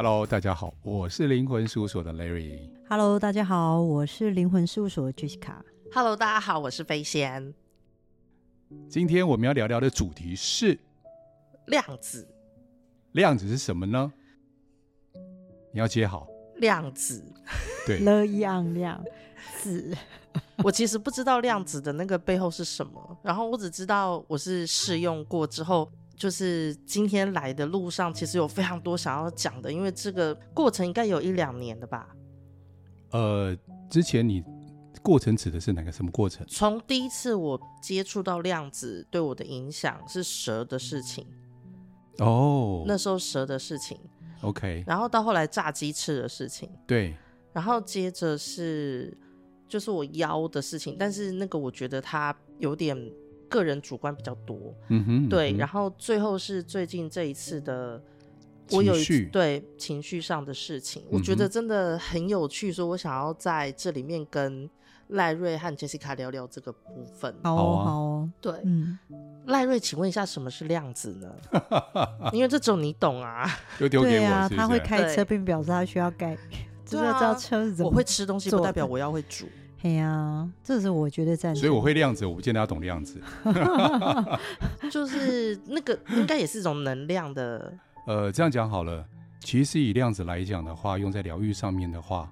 Hello，大家好，我是灵魂事务所的 Larry。Hello，大家好，我是灵魂事务所的 Jessica。Hello，大家好，我是飞仙。今天我们要聊聊的主题是量子。量子是什么呢？你要接好。量子，对，了样量子。我其实不知道量子的那个背后是什么，然后我只知道我是试用过之后。就是今天来的路上，其实有非常多想要讲的，因为这个过程应该有一两年了吧？呃，之前你过程指的是哪个什么过程？从第一次我接触到量子对我的影响是蛇的事情哦，那时候蛇的事情，OK，然后到后来炸鸡翅的事情，对，然后接着是就是我腰的事情，但是那个我觉得它有点。个人主观比较多，嗯哼，对，嗯，然后最后是最近这一次的，我有一次对情绪上的事情，我觉得真的很有趣，所以我想要在这里面跟赖瑞和杰西卡聊聊这个部分。好哦，好哦，对，嗯，赖瑞，请问一下，什么是量子呢？因为这种你懂啊，丢丢给我他会开车，并表示他需要改，知道车子怎么。我会吃东西，不代表我要会煮。哎呀、啊，这是我觉得在，所以我会量子，我不见得要懂量子，就是那个应该也是一种能量的。呃，这样讲好了，其实以量子来讲的话，用在疗愈上面的话，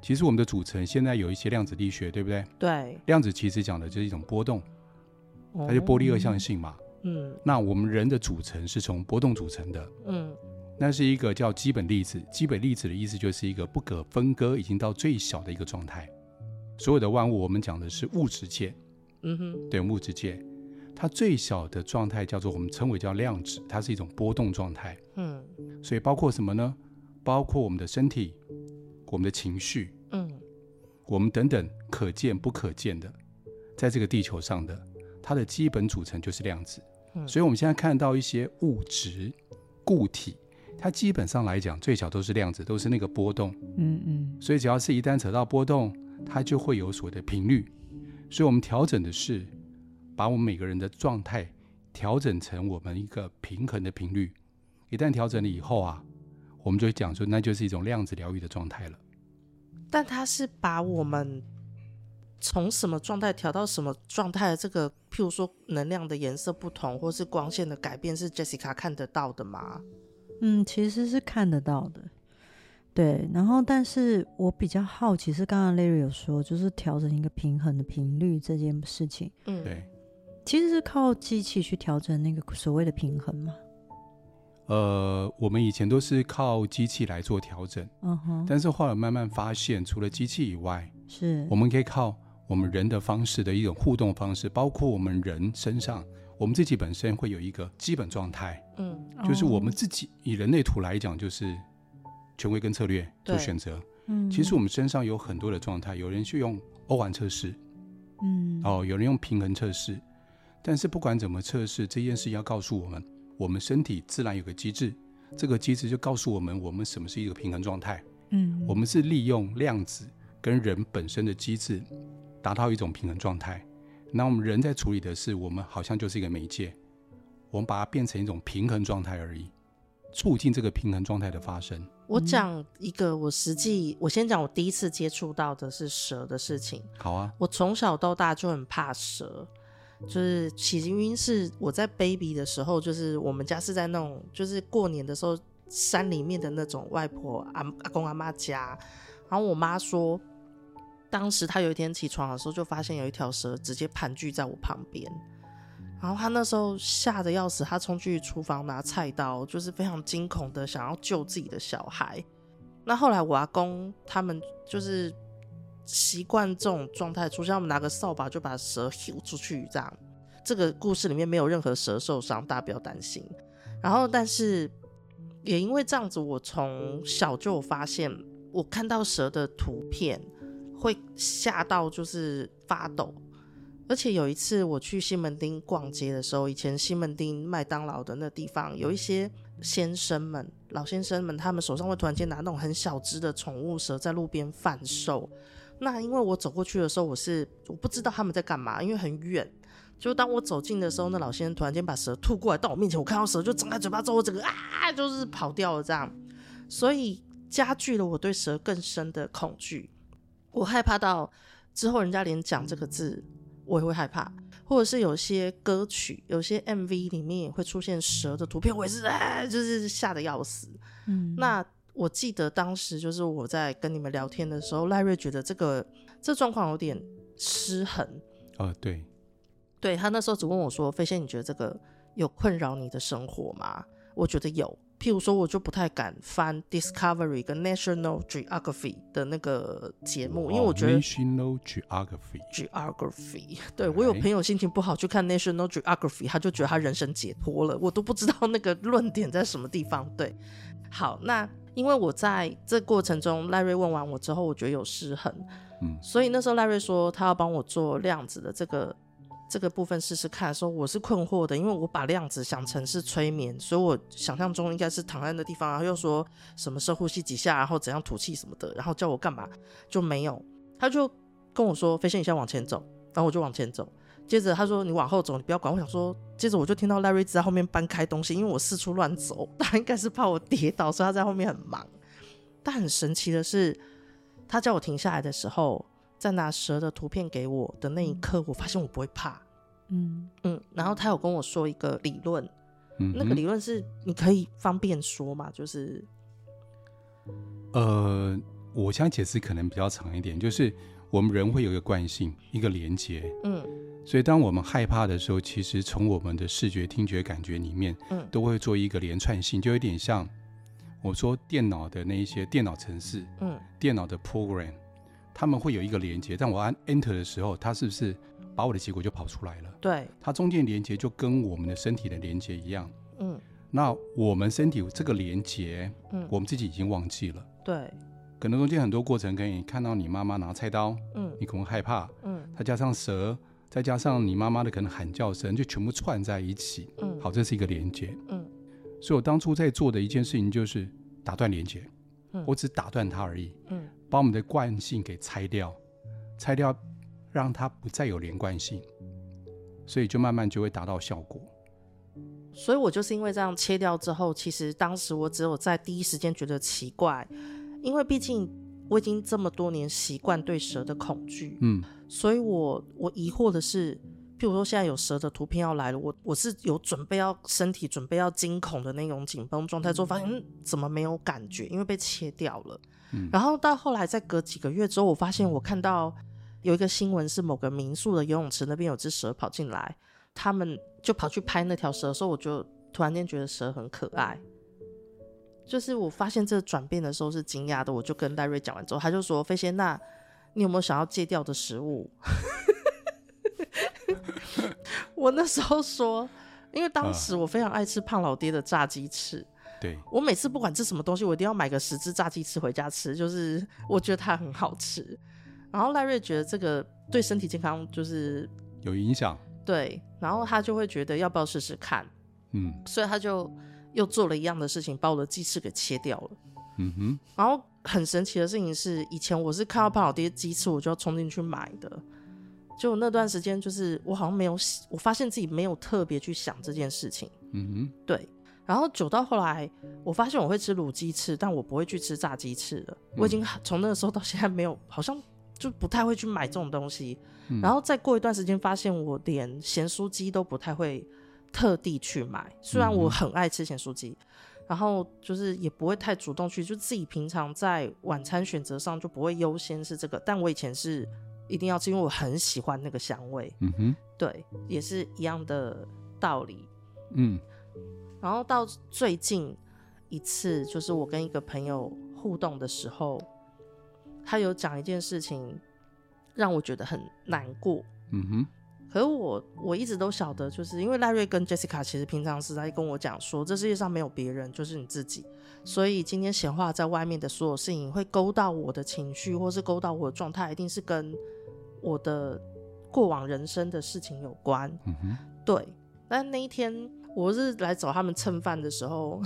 其实我们的组成现在有一些量子力学，对不对？对，量子其实讲的就是一种波动，它就波粒二象性嘛。嗯，那我们人的组成是从波动组成的。嗯，那是一个叫基本粒子，基本粒子的意思就是一个不可分割，已经到最小的一个状态。所有的万物，我们讲的是物质界，嗯哼，对，物质界，它最小的状态叫做我们称为叫量子，它是一种波动状态，嗯，所以包括什么呢？包括我们的身体、我们的情绪，嗯，我们等等可见不可见的，在这个地球上的，它的基本组成就是量子，嗯，所以我们现在看到一些物质固体，它基本上来讲最小都是量子，都是那个波动，嗯嗯，所以只要是一旦扯到波动。它就会有所谓的频率，所以我们调整的是把我们每个人的状态调整成我们一个平衡的频率。一旦调整了以后啊，我们就会讲说，那就是一种量子疗愈的状态了。但它是把我们从什么状态调到什么状态的这个，譬如说能量的颜色不同，或是光线的改变，是 Jessica 看得到的吗？嗯，其实是看得到的。对，然后但是我比较好奇是，刚刚 Larry 有说，就是调整一个平衡的频率这件事情。嗯，对，其实是靠机器去调整那个所谓的平衡嘛。呃，我们以前都是靠机器来做调整，嗯哼，但是后来慢慢发现，除了机器以外，是我们可以靠我们人的方式的一种互动方式，包括我们人身上，我们自己本身会有一个基本状态，嗯，就是我们自己以人类图来讲，就是。权威跟策略做选择，嗯，其实我们身上有很多的状态，有人去用欧环测试，嗯，哦，有人用平衡测试，但是不管怎么测试，这件事要告诉我们，我们身体自然有个机制，这个机制就告诉我们，我们什么是一个平衡状态，嗯，我们是利用量子跟人本身的机制达到一种平衡状态，那我们人在处理的是，我们好像就是一个媒介，我们把它变成一种平衡状态而已。促进这个平衡状态的发生。我讲一个，我实际我先讲，我第一次接触到的是蛇的事情。好啊，我从小到大就很怕蛇，就是起因是我在 baby 的时候，就是我们家是在那种就是过年的时候山里面的那种外婆阿阿公阿妈家，然后我妈说，当时她有一天起床的时候，就发现有一条蛇直接盘踞在我旁边。然后他那时候吓得要死，他冲去厨房拿菜刀，就是非常惊恐的想要救自己的小孩。那后来我阿公他们就是习惯这种状态出现，他们拿个扫把就把蛇丢出去，这样。这个故事里面没有任何蛇受伤，大家不要担心。然后，但是也因为这样子，我从小就有发现，我看到蛇的图片会吓到，就是发抖。而且有一次我去西门町逛街的时候，以前西门町麦当劳的那地方有一些先生们、老先生们，他们手上会突然间拿那种很小只的宠物蛇在路边贩售。那因为我走过去的时候，我是我不知道他们在干嘛，因为很远。就当我走近的时候，那老先生突然间把蛇吐过来到我面前，我看到蛇就张开嘴巴之后，我整个啊就是跑掉了这样。所以加剧了我对蛇更深的恐惧。我害怕到之后人家连讲这个字，我也会害怕。或者是有些歌曲、有些 MV 里面也会出现蛇的图片，我也是哎，就是吓得要死。嗯，那我记得当时就是我在跟你们聊天的时候，赖瑞觉得这个这状况有点失衡。哦，对，对，他那时候只问我说：“飞仙，你觉得这个有困扰你的生活吗？”我觉得有。譬如说，我就不太敢翻 Discovery 跟 National Geography 的那个节目，因为我觉得 National Geography Geography，对，我有朋友心情不好去看 National Geography，他就觉得他人生解脱了，我都不知道那个论点在什么地方。对，好，那因为我在这过程中，赖瑞问完我之后，我觉得有失衡，嗯，所以那时候赖瑞说他要帮我做量子的这个。这个部分试试看，说我是困惑的，因为我把量子想成是催眠，所以我想象中应该是躺在那地方，然后又说什么深呼吸几下，然后怎样吐气什么的，然后叫我干嘛？就没有，他就跟我说飞仙，你先往前走，然后我就往前走，接着他说你往后走，你不要管，我。想说，接着我就听到赖瑞在后面搬开东西，因为我四处乱走，他应该是怕我跌倒，所以他在后面很忙。但很神奇的是，他叫我停下来的时候。在拿蛇的图片给我的那一刻，我发现我不会怕。嗯嗯，然后他有跟我说一个理论，嗯，那个理论是你可以方便说嘛？就是，呃，我想解释可能比较长一点，就是我们人会有一个惯性，一个连接，嗯，所以当我们害怕的时候，其实从我们的视觉、听觉、感觉里面，嗯，都会做一个连串性，就有点像我说电脑的那一些电脑程式，嗯，电脑的 program。他们会有一个连接，但我按 Enter 的时候，它是不是把我的结果就跑出来了？对，它中间连接就跟我们的身体的连接一样。嗯，那我们身体这个连接，嗯，我们自己已经忘记了。对，可能中间很多过程，可以看到你妈妈拿菜刀，嗯，你可能害怕，嗯，再加上蛇，再加上你妈妈的可能喊叫声，就全部串在一起。嗯，好，这是一个连接。嗯，所以我当初在做的一件事情就是打断连接，嗯，我只打断它而已。嗯。把我们的惯性给拆掉，拆掉，让它不再有连贯性，所以就慢慢就会达到效果。所以我就是因为这样切掉之后，其实当时我只有在第一时间觉得奇怪，因为毕竟我已经这么多年习惯对蛇的恐惧，嗯，所以我我疑惑的是。譬如说，现在有蛇的图片要来了，我我是有准备要身体准备要惊恐的那种紧绷状态，之后发现、嗯、怎么没有感觉，因为被切掉了。嗯、然后到后来再隔几个月之后，我发现我看到有一个新闻是某个民宿的游泳池那边有只蛇跑进来，他们就跑去拍那条蛇的时候，我就突然间觉得蛇很可爱。就是我发现这个转变的时候是惊讶的，我就跟戴瑞讲完之后，他就说：“飞仙，娜你有没有想要戒掉的食物？” 我那时候说，因为当时我非常爱吃胖老爹的炸鸡翅，对，我每次不管吃什么东西，我一定要买个十只炸鸡翅回家吃，就是我觉得它很好吃。然后赖瑞觉得这个对身体健康就是有影响，对，然后他就会觉得要不要试试看，嗯，所以他就又做了一样的事情，把我的鸡翅给切掉了，嗯哼。然后很神奇的事情是，以前我是看到胖老爹鸡翅，我就要冲进去买的。就那段时间，就是我好像没有，我发现自己没有特别去想这件事情。嗯哼，对。然后久到后来，我发现我会吃卤鸡翅，但我不会去吃炸鸡翅了。嗯、我已经从那个时候到现在没有，好像就不太会去买这种东西。嗯、然后再过一段时间，发现我连咸酥鸡都不太会特地去买。虽然我很爱吃咸酥鸡，嗯、然后就是也不会太主动去，就自己平常在晚餐选择上就不会优先是这个。但我以前是。一定要吃，因为我很喜欢那个香味。嗯哼，对，也是一样的道理。嗯，然后到最近一次，就是我跟一个朋友互动的时候，他有讲一件事情，让我觉得很难过。嗯哼，可是我我一直都晓得，就是因为赖瑞跟 Jessica 其实平常是在跟我讲说，这世界上没有别人，就是你自己。所以今天闲话在外面的所有事情，会勾到我的情绪，或是勾到我的状态，一定是跟我的过往人生的事情有关，嗯哼，对。但那一天我是来找他们蹭饭的时候，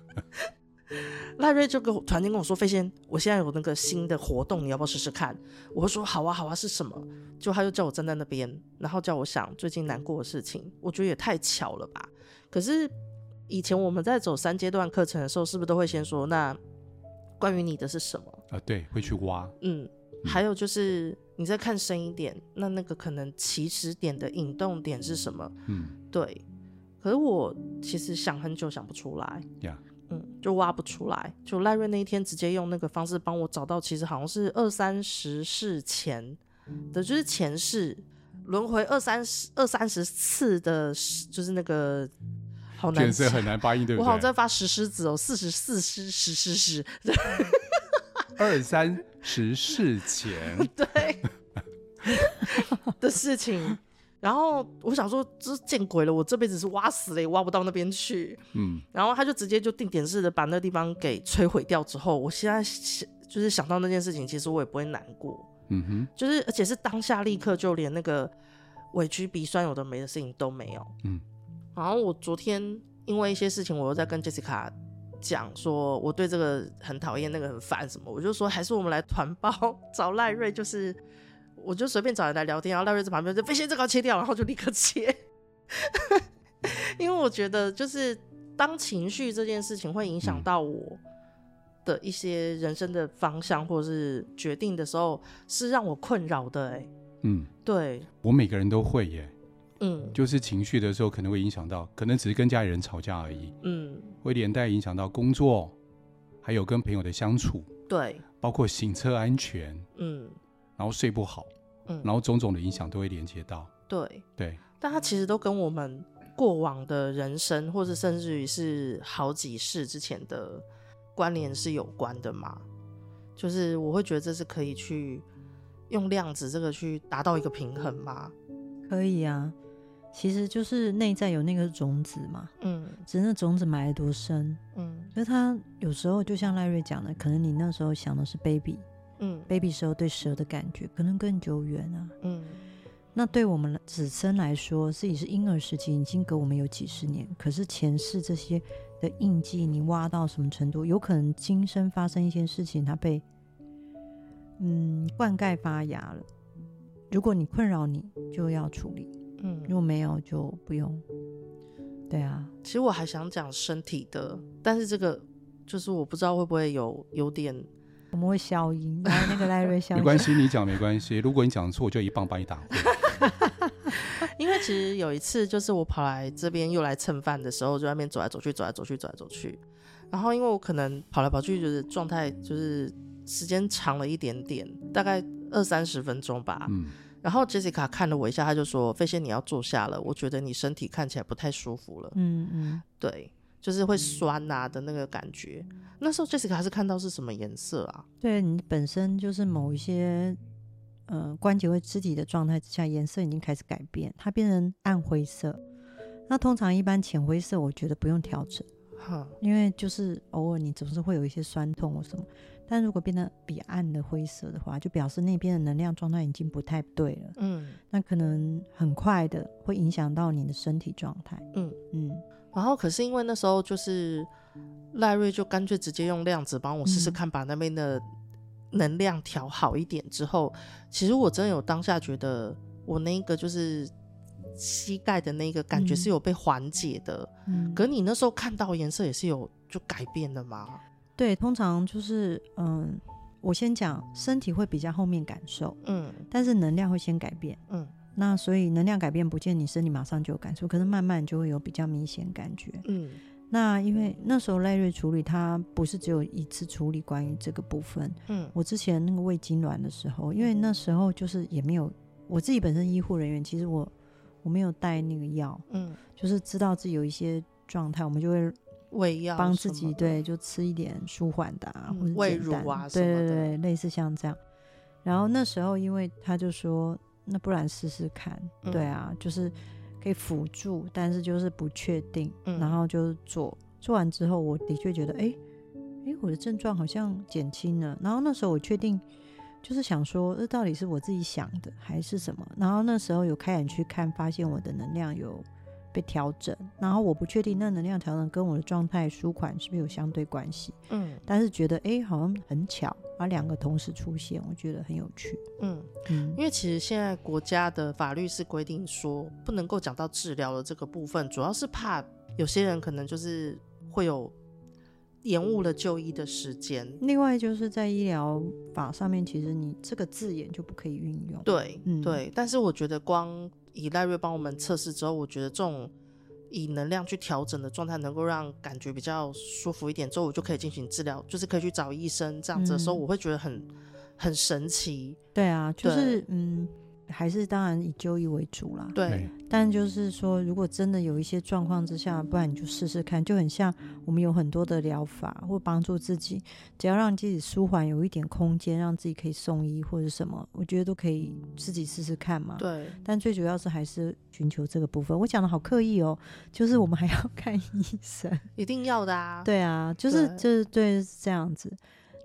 赖瑞就跟我突然间跟我说：“飞仙，我现在有那个新的活动，你要不要试试看？”我就说：“好啊，好啊，是什么？”就他就叫我站在那边，然后叫我想最近难过的事情。我觉得也太巧了吧。可是以前我们在走三阶段课程的时候，是不是都会先说那关于你的是什么？啊、呃，对，会去挖。嗯，还有就是你再看深一点，那那个可能起始点的引动点是什么？嗯，对。可是我其实想很久想不出来。呀。嗯，就挖不出来。就赖瑞那一天直接用那个方式帮我找到，其实好像是二三十世前的，就是前世轮回二三十二三十次的，就是那个。好难，是很难发音，对不对？我好像在发石狮子哦，四十四狮石狮石，二三十世前，对 的事情。然后我想说，这见鬼了，我这辈子是挖死了也挖不到那边去。嗯，然后他就直接就定点式的把那地方给摧毁掉之后，我现在想就是想到那件事情，其实我也不会难过。嗯哼，就是而且是当下立刻就连那个委屈鼻酸有的没的事情都没有。嗯。然后我昨天因为一些事情，我又在跟 Jessica 讲说，我对这个很讨厌，那个很烦什么，我就说还是我们来团包 找赖瑞，就是我就随便找人来聊天，然后赖瑞在旁边就飞仙这个切掉，然后就立刻切，因为我觉得就是当情绪这件事情会影响到我的一些人生的方向或者是决定的时候，是让我困扰的、欸，哎，嗯，对，我每个人都会耶。嗯，就是情绪的时候可能会影响到，可能只是跟家里人吵架而已。嗯，会连带影响到工作，还有跟朋友的相处。对，包括行车安全。嗯，然后睡不好。嗯，然后种种的影响都会连接到。对对，但它其实都跟我们过往的人生，或者甚至于是好几世之前的关联是有关的嘛。就是我会觉得这是可以去用量子这个去达到一个平衡嘛。可以啊。其实就是内在有那个种子嘛，嗯，只是那种子埋得多深，嗯，所以他有时候就像赖瑞讲的，可能你那时候想的是 baby，嗯，baby 时候对蛇的感觉可能更久远啊，嗯，那对我们子孙来说，自己是婴儿时期，已经隔我们有几十年，可是前世这些的印记，你挖到什么程度？有可能今生发生一些事情，它被嗯灌溉发芽了，如果你困扰你，就要处理。嗯，如果没有就不用。对啊，其实我还想讲身体的，但是这个就是我不知道会不会有有点，我们会消音，来那个赖瑞 消音。没关系，你讲没关系。如果你讲错，我就一棒把你打过。因为其实有一次，就是我跑来这边又来蹭饭的时候，就在那边走来走去，走来走去，走来走去。然后因为我可能跑来跑去，就是状态就是时间长了一点点，大概二三十分钟吧。嗯。然后 Jessica 看了我一下，他就说：“飞仙，你要坐下了，我觉得你身体看起来不太舒服了。”嗯嗯，对，就是会酸啊的那个感觉。嗯、那时候 Jessica 是看到是什么颜色啊？对你本身就是某一些呃关节或肢体的状态之下，颜色已经开始改变，它变成暗灰色。那通常一般浅灰色，我觉得不用调整，哈，因为就是偶尔你总是会有一些酸痛或什么。但如果变得比暗的灰色的话，就表示那边的能量状态已经不太对了。嗯，那可能很快的会影响到你的身体状态。嗯嗯。然后可是因为那时候就是赖瑞就干脆直接用量子帮我试试看，把那边的能量调好一点之后，嗯，其实我真的有当下觉得我那个就是膝盖的那个感觉是有被缓解的。嗯。可你那时候看到颜色也是有就改变的吗？对，通常就是嗯，我先讲身体会比较后面感受，嗯，但是能量会先改变，嗯，那所以能量改变不见你身体马上就有感受，可是慢慢就会有比较明显感觉，嗯，那因为那时候赖瑞处理他不是只有一次处理关于这个部分，嗯，我之前那个胃痉挛的时候，因为那时候就是也没有我自己本身医护人员，其实我我没有带那个药，嗯，就是知道自己有一些状态，我们就会。胃药帮自己对，就吃一点舒缓的啊，或者胃乳啊对对对，类似像这样。然后那时候，因为他就说，那不然试试看，嗯，对啊，就是可以辅助，但是就是不确定，嗯，然后就是做。做完之后，我的确觉得，哎，哎，我的症状好像减轻了。然后那时候我确定，就是想说，这到底是我自己想的还是什么？然后那时候有开眼去看，发现我的能量有。被调整，然后我不确定那能量调整跟我的状态舒缓是不是有相对关系，嗯，但是觉得哎，好像很巧，把两个同时出现，我觉得很有趣，嗯嗯，因为其实现在国家的法律是规定说不能够讲到治疗的这个部分，主要是怕有些人可能就是会有延误了就医的时间。另外就是在医疗法上面，其实你这个字眼就不可以运用。对，嗯，对。但是我觉得光以赖瑞帮我们测试之后，我觉得这种以能量去调整的状态，能够让感觉比较舒服一点，之后我就可以进行治疗，就是可以去找医生。这样子的时候，我会觉得很很神奇。对啊，就是嗯。还是当然以就医为主啦。对，但就是说，如果真的有一些状况之下，不然你就试试看，就很像我们有很多的疗法或帮助自己，只要让自己舒缓，有一点空间，让自己可以送医或者什么，我觉得都可以自己试试看嘛。对，但最主要是还是寻求这个部分。我讲的好刻意哦，就是我们还要 看医生，一定要的啊。对啊，就是就是对，是这样子。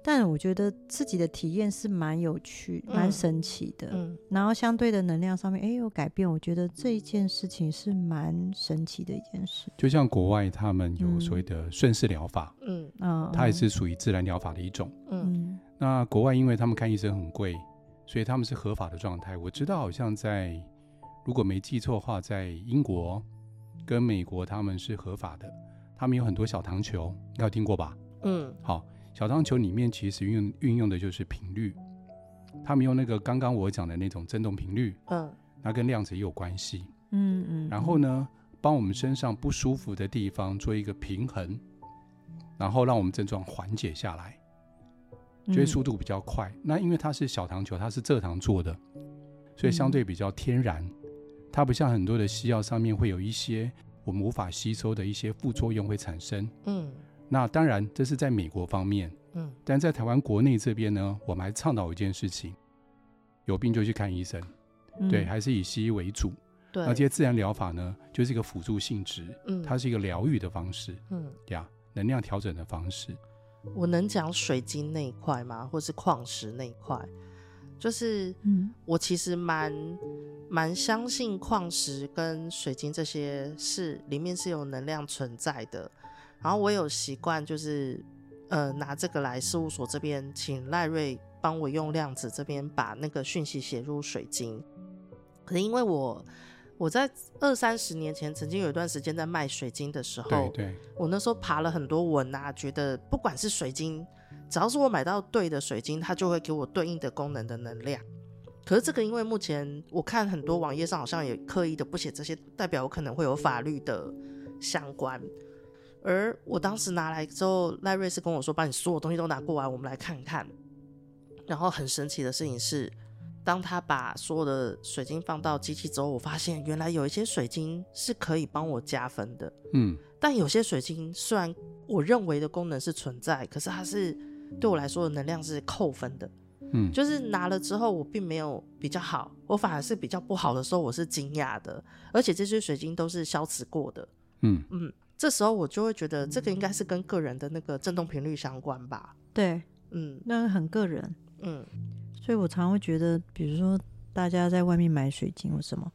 但我觉得自己的体验是蛮有趣、蛮、嗯、神奇的。嗯，然后相对的能量上面，哎，有改变。我觉得这一件事情是蛮神奇的一件事。就像国外他们有所谓的顺势疗法，嗯嗯，它也是属于自然疗法的一种。嗯，那国外因为他们看医生很贵，所以他们是合法的状态。我知道好像在如果没记错的话，在英国跟美国他们是合法的。他们有很多小糖球，应该有听过吧？嗯，好。小糖球里面其实运运用的就是频率，他们用那个刚刚我讲的那种振动频率，嗯，那跟量子也有关系，嗯嗯，然后呢，帮我们身上不舒服的地方做一个平衡，然后让我们症状缓解下来，觉得速度比较快。嗯、那因为它是小糖球，它是蔗糖做的，所以相对比较天然，嗯、它不像很多的西药上面会有一些我们无法吸收的一些副作用会产生，嗯。那当然，这是在美国方面，嗯，但在台湾国内这边呢，我们还倡导一件事情：有病就去看医生，嗯、对，还是以西医为主。对，那这些自然疗法呢，就是一个辅助性质，嗯，它是一个疗愈的方式，嗯，呀，能量调整的方式。我能讲水晶那一块吗？或是矿石那一块？就是，嗯，我其实蛮蛮相信矿石跟水晶这些是里面是有能量存在的。然后我有习惯，就是呃拿这个来事务所这边，请赖瑞帮我用量子这边把那个讯息写入水晶。可是因为我我在二三十年前曾经有一段时间在卖水晶的时候，对对，我那时候爬了很多文啊，觉得不管是水晶，只要是我买到对的水晶，它就会给我对应的功能的能量。可是这个因为目前我看很多网页上好像也刻意的不写这些，代表我可能会有法律的相关。而我当时拿来之后，赖瑞是跟我说：“把你所有东西都拿过来，我们来看看。”然后很神奇的事情是，当他把所有的水晶放到机器之后，我发现原来有一些水晶是可以帮我加分的。嗯，但有些水晶虽然我认为的功能是存在，可是它是对我来说的能量是扣分的。嗯，就是拿了之后，我并没有比较好，我反而是比较不好的时候，我是惊讶的。而且这些水晶都是消磁过的。嗯嗯。这时候我就会觉得，这个应该是跟个人的那个振动频率相关吧？对，嗯，那个很个人，嗯，所以我常会觉得，比如说大家在外面买水晶或什么，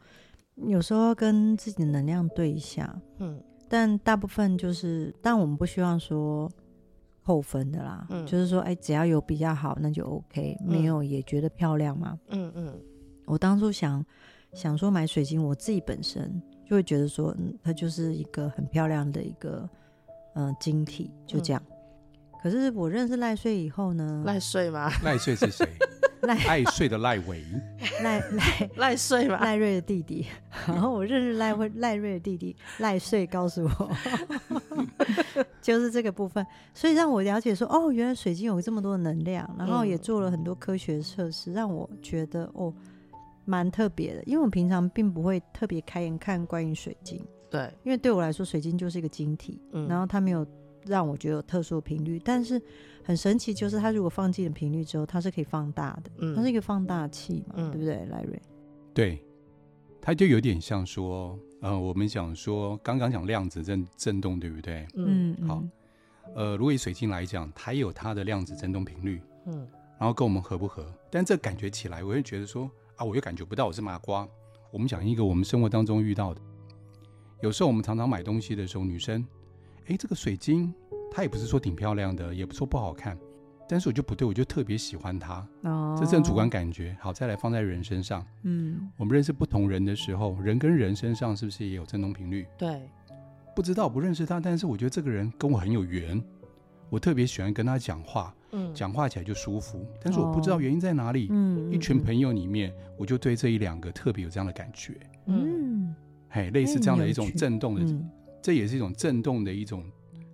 有时候要跟自己的能量对一下，嗯，但大部分就是，但我们不希望说扣分的啦，嗯，就是说，哎，只要有比较好，那就 OK，没有也觉得漂亮嘛，嗯嗯，我当初想想说买水晶，我自己本身。就会觉得说，嗯，它就是一个很漂亮的一个，嗯、呃，晶体，就这样。嗯、可是我认识赖穗以后呢？赖穗吗？赖穗是谁？赖 爱睡的赖伟，赖赖 赖瑞吗？赖瑞的弟弟。然后我认识赖瑞赖瑞的弟弟赖瑞，告诉我，就是这个部分，所以让我了解说，哦，原来水晶有这么多的能量，然后也做了很多科学测试，让我觉得哦。蛮特别的，因为我平常并不会特别开眼看关于水晶，对，因为对我来说，水晶就是一个晶体，嗯，然后它没有让我觉得有特殊的频率，但是很神奇，就是它如果放进了频率之后，它是可以放大的，嗯，它是一个放大器嘛，嗯，对不对，莱瑞？对，它就有点像说，呃，我们讲说刚刚讲量子震震动，对不对？嗯，好，呃，如果以水晶来讲，它也有它的量子震动频率，嗯，然后跟我们合不合？但这感觉起来，我会觉得说。啊，我又感觉不到我是麻瓜。我们讲一个我们生活当中遇到的，有时候我们常常买东西的时候，女生，哎，这个水晶它也不是说挺漂亮的，也不说不好看，但是我就不对，我就特别喜欢它。哦，这是很主观感觉。好，再来放在人身上。嗯，我们认识不同人的时候，人跟人身上是不是也有振动频率？对，不知道不认识他，但是我觉得这个人跟我很有缘，我特别喜欢跟他讲话，嗯，讲话起来就舒服。但是我不知道原因在哪里。嗯，一群朋友里面，我就对这一两个特别有这样的感觉。嗯，嘿，类似这样的一种震动的，嗯、这也是一种震动的一种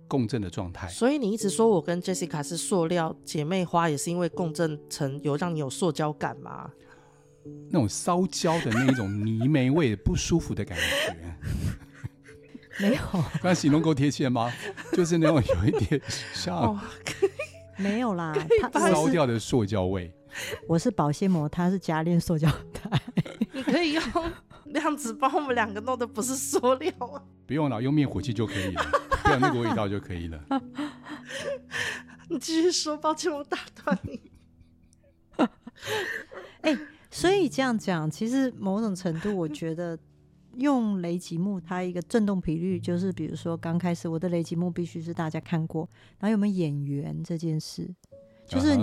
共振的状态。所以你一直说我跟 Jessica 是塑料姐妹花，也是因为共振层有让你有塑胶感吗？那种烧焦的那一种泥煤味不舒服的感觉，没有。刚才形容够贴切吗？就是那种有一点像、哦，没有啦，它烧掉的塑胶味。我是保鲜膜，它是加链塑胶袋。你可以用量子帮我们两个弄的不是塑料啊？不用了，用灭火器就可以了，不要那个味道就可以了。你继续说，抱歉我打断你。哎。所以这样讲，其实某种程度，我觉得用雷吉木，它一个震动频率，就是比如说刚开始我的雷吉木必须是大家看过，然后有没有眼缘这件事，就是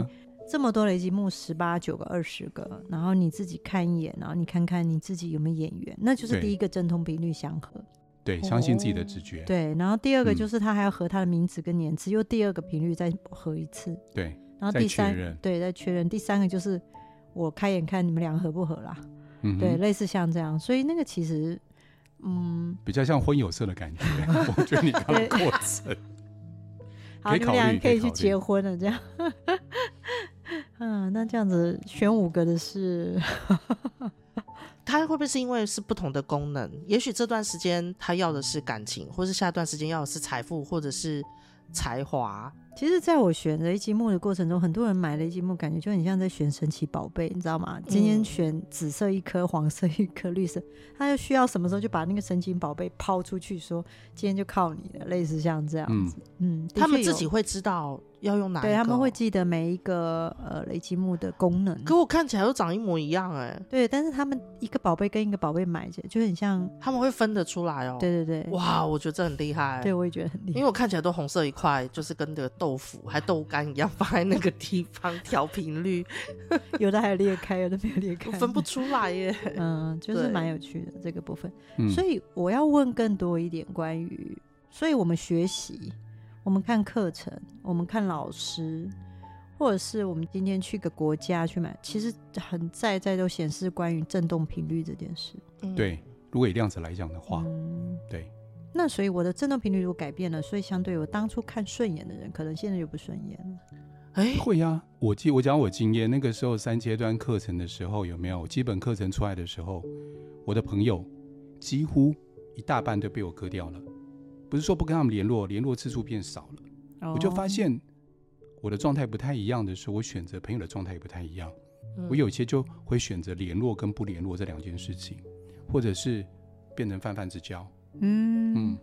这么多雷吉木，十八九个、二十个，然后你自己看一眼，然后你看看你自己有没有眼缘，那就是第一个震动频率相合。对，相信自己的直觉。对，然后第二个就是他还要和他的名字跟年次，嗯、又第二个频率再合一次。对，然后第三，对，再确认。第三个就是。我开眼看你们两个合不合啦？嗯，对，类似像这样，所以那个其实，嗯，比较像婚友色的感觉。我觉得你刚刚过程，好，你们俩可以去结婚了，这样。嗯，那这样子选五个的是，他会不会是因为是不同的功能？也许这段时间他要的是感情，或是下段时间要的是财富，或者是才华。其实，在我选雷吉木的过程中，很多人买雷吉木，感觉就很像在选神奇宝贝，你知道吗？今天选紫色一颗，黄色一颗，绿色，他就需要什么时候就把那个神奇宝贝抛出去，说今天就靠你了，类似像这样子。嗯，他们自己会知道要用哪一个，对，他们会记得每一个呃雷积木的功能。可我看起来都长一模一样哎、欸。对，但是他们一个宝贝跟一个宝贝买起来就很像，他们会分得出来哦。对对对，哇，我觉得这很厉害。对，我也觉得很厉害，因为我看起来都红色一块，就是跟这个豆腐还豆干一样放在那个地方调频率，有的还裂开，有的没有裂开，分不出来耶。嗯，就是蛮有趣的这个部分。所以我要问更多一点关于，所以我们学习。我们看课程，我们看老师，或者是我们今天去个国家去买，其实很在在都显示关于振动频率这件事。对，如果以量子来讲的话，嗯，对。那所以我的振动频率如果改变了，所以相对我当初看顺眼的人，可能现在就不顺眼了。哎，会呀、啊。我记我讲我经验，那个时候三阶段课程的时候，有没有基本课程出来的时候，我的朋友几乎一大半都被我割掉了。不是说不跟他们联络，联络次数变少了，oh. 我就发现我的状态不太一样的时候，我选择朋友的状态也不太一样。嗯、我有些就会选择联络跟不联络这两件事情，或者是变成泛泛之交。嗯嗯。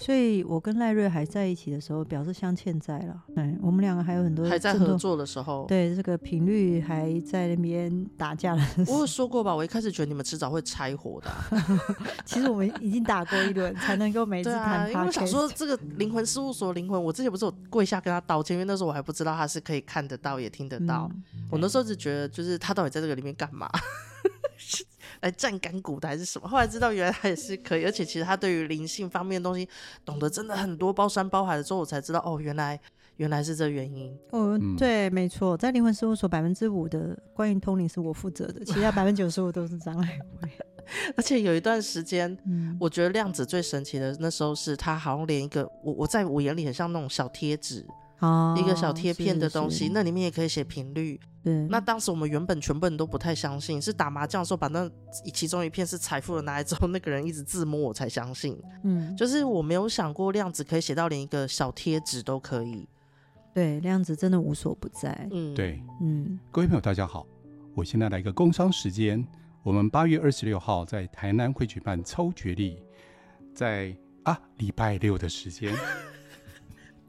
所以我跟赖瑞还在一起的时候，表示相欠债了。对，我们两个还有很多还在合作的时候，对这个频率还在那边打架了。我有说过吧，我一开始觉得你们迟早会拆伙的、啊。其实我们已经打过一轮，才能够每次谈。因为我想说，这个灵魂事务所灵魂，我之前不是有跪下跟他道歉，因为那时候我还不知道他是可以看得到也听得到。嗯、我那时候只觉得，就是他到底在这个里面干嘛？来站干股的还是什么？后来知道原来他也是可以，而且其实他对于灵性方面的东西懂得真的很多，包山包海的之后，我才知道哦，原来原来是这原因。哦，对，没错，在灵魂事务所百分之五的关于通灵是我负责的，其他 百分之九十五都是张来辉。而且有一段时间，嗯，我觉得量子最神奇的那时候是他好像连一个我我在我眼里很像那种小贴纸。哦、一个小贴片的东西，那里面也可以写频率。对，那当时我们原本全部人都不太相信，是打麻将的时候把那其中一片是财富的拿来之后，那个人一直自摸，我才相信。嗯，就是我没有想过量子可以写到连一个小贴纸都可以。对，量子真的无所不在。嗯，对，嗯，各位朋友大家好，我现在来一个工商时间，我们八月二十六号在台南会举办超觉力，在啊礼拜六的时间。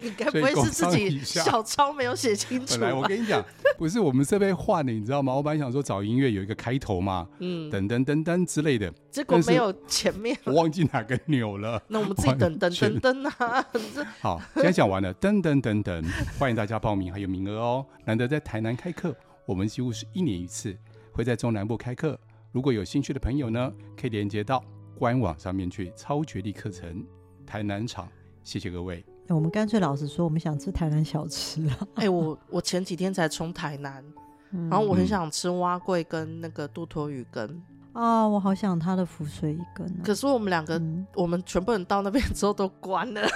你该不会是自己小抄没有写清楚？本来我跟你讲，不是我们设备换了，你知道吗？我本来想说找音乐有一个开头嘛，嗯，等等等等之类的，结果没有前面，我忘记哪个钮了。那我们自己等等等等啊！好，现在讲完了，等等等等，欢迎大家报名，还有名额哦。难得在台南开课，我们几乎是一年一次会在中南部开课。如果有兴趣的朋友呢，可以连接到官网上面去超绝力课程。台南场。谢谢各位。我们干脆老实说，我们想吃台南小吃啊。哎、欸，我我前几天才从台南，嗯、然后我很想吃蛙桂跟那个杜托鱼羹。啊、哦，我好想他的浮水鱼羹、啊。可是我们两个，嗯、我们全部人到那边之后都关了。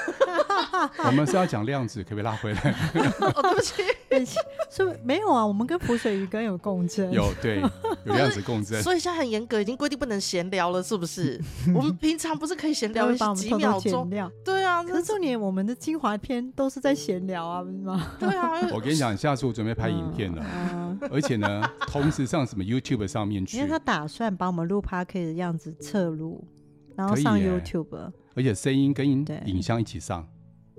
我们是要讲量子，可不可以拉回来？哦，对不起，是不是没有啊？我们跟浮水鱼羹有共振。有对，有量子共振。所以现在很严格，已经规定不能闲聊了，是不是？我们平常不是可以闲聊几秒钟？对啊，可是重点我们的精华片都是在闲聊啊，不是吗？对啊。我跟你讲，下次我准备拍影片了，嗯、而且呢，同时上什么 YouTube 上面去。因为他打算把我们录 Podcast 的样子侧录，然后上 YouTube，而且声音跟影像一起上。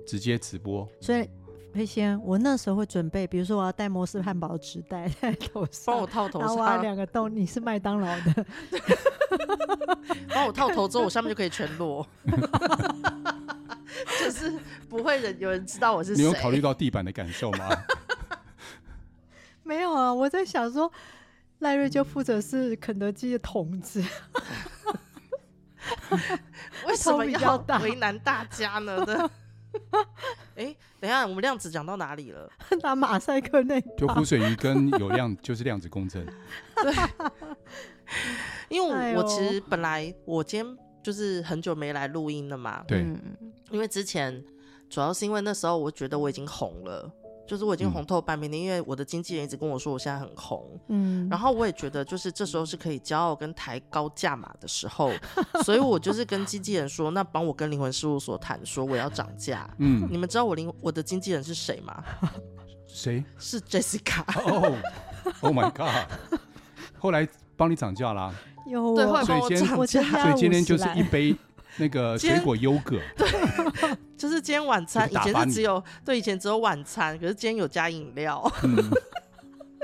直接直播，所以飞仙，我那时候会准备，比如说我要带摩斯汉堡纸袋在头上，帮我套头上，然后挖两个洞。你是麦当劳的，帮我套头之后，我下面就可以全裸，就是不会人有人知道我是谁。你有考虑到地板的感受吗？没有啊，我在想说，赖瑞就负责是肯德基的筒子。为什么要为难大家呢？哎、欸，等一下，我们量子讲到哪里了？打马赛克那就湖水鱼跟有量，就是量子共振。对，因为我其实本来我今天就是很久没来录音了嘛。对，因为之前主要是因为那时候我觉得我已经红了。就是我已经红透半边天，嗯、因为我的经纪人一直跟我说我现在很红，嗯，然后我也觉得就是这时候是可以骄傲跟抬高价码的时候，所以我就是跟经纪人说，那帮我跟灵魂事务所谈，说我要涨价，嗯，你们知道我灵我的经纪人是谁吗？谁？是 Jessica。哦，Oh my God！后来帮你涨价啦，有，对，后来帮我涨价，所以今天就是一杯。那个水果优格，对，就是今天晚餐，以前是只有对，以前只有晚餐，可是今天有加饮料，嗯、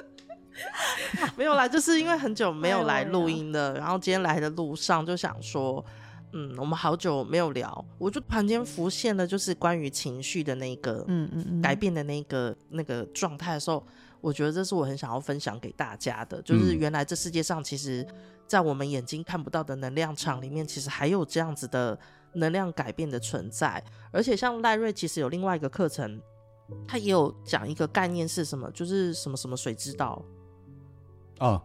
没有啦，就是因为很久没有来录音了，然后今天来的路上就想说，嗯，我们好久没有聊，我就旁间浮现了，就是关于情绪的那个，嗯嗯嗯，改变的那个那个状态的时候，我觉得这是我很想要分享给大家的，就是原来这世界上其实。在我们眼睛看不到的能量场里面，其实还有这样子的能量改变的存在。而且像赖瑞，其实有另外一个课程，他也有讲一个概念是什么，就是什么什么水之道啊，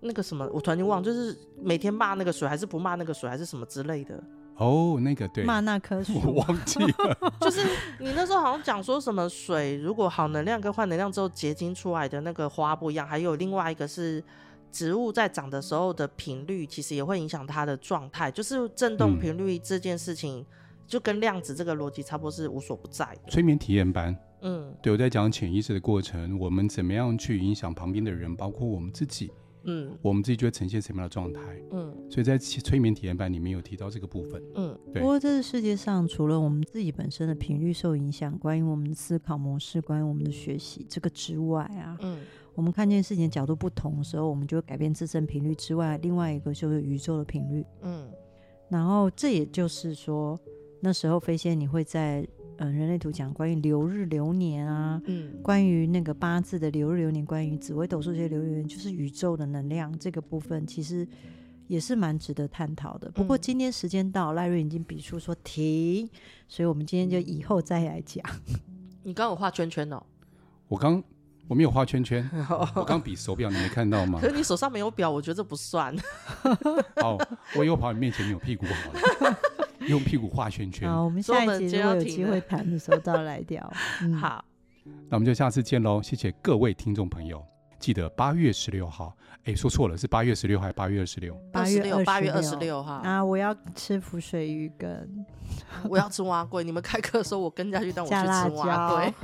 那个什么，我突然间忘，就是每天骂那个水，还是不骂那个水，还是什么之类的。哦，那个对，骂那棵树，我 忘记了。就是你那时候好像讲说什么水，如果好能量跟坏能量之后结晶出来的那个花不一样，还有另外一个是。植物在长的时候的频率，其实也会影响它的状态。就是振动频率这件事情，就跟量子这个逻辑差不多，是无所不在的。催眠体验班，嗯，对，我在讲潜意识的过程，我们怎么样去影响旁边的人，包括我们自己，嗯，我们自己就会呈现什么样的状态，嗯。所以在催眠体验班里面有提到这个部分，嗯。对。不过这个世界上，除了我们自己本身的频率受影响，关于我们的思考模式，关于我们的学习这个之外啊，嗯。我们看见事情的角度不同的时候，我们就会改变自身频率之外，另外一个就是宇宙的频率。嗯，然后这也就是说，那时候飞仙你会在嗯人类图讲关于流日流年啊，嗯，关于那个八字的流日流年，关于紫微斗数这些流年，就是宇宙的能量这个部分，其实也是蛮值得探讨的。不过今天时间到，赖瑞已经比出说停，所以我们今天就以后再来讲。你刚刚有画圈圈哦，我刚。我没有画圈圈，我刚比手表，你没看到吗？可是你手上没有表，我觉得这不算。好，我又跑你面前扭屁股好了，用屁股画圈圈。好，我们下一集如果有机会谈的时候，再来聊。嗯、好，那我们就下次见喽。谢谢各位听众朋友，记得八月十六号。哎，说错了，是八月十六号还是八月二十六？八月六，八月二十六号啊！我要吃浮水鱼羹，我要吃蛙龟。你们开课的时候我跟下去，但我去吃蛙龟。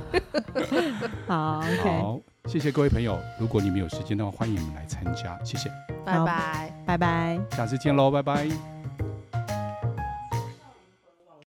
好好，谢谢各位朋友。如果你们有时间的话，欢迎你们来参加。谢谢，拜拜，拜拜，下次见喽，拜拜。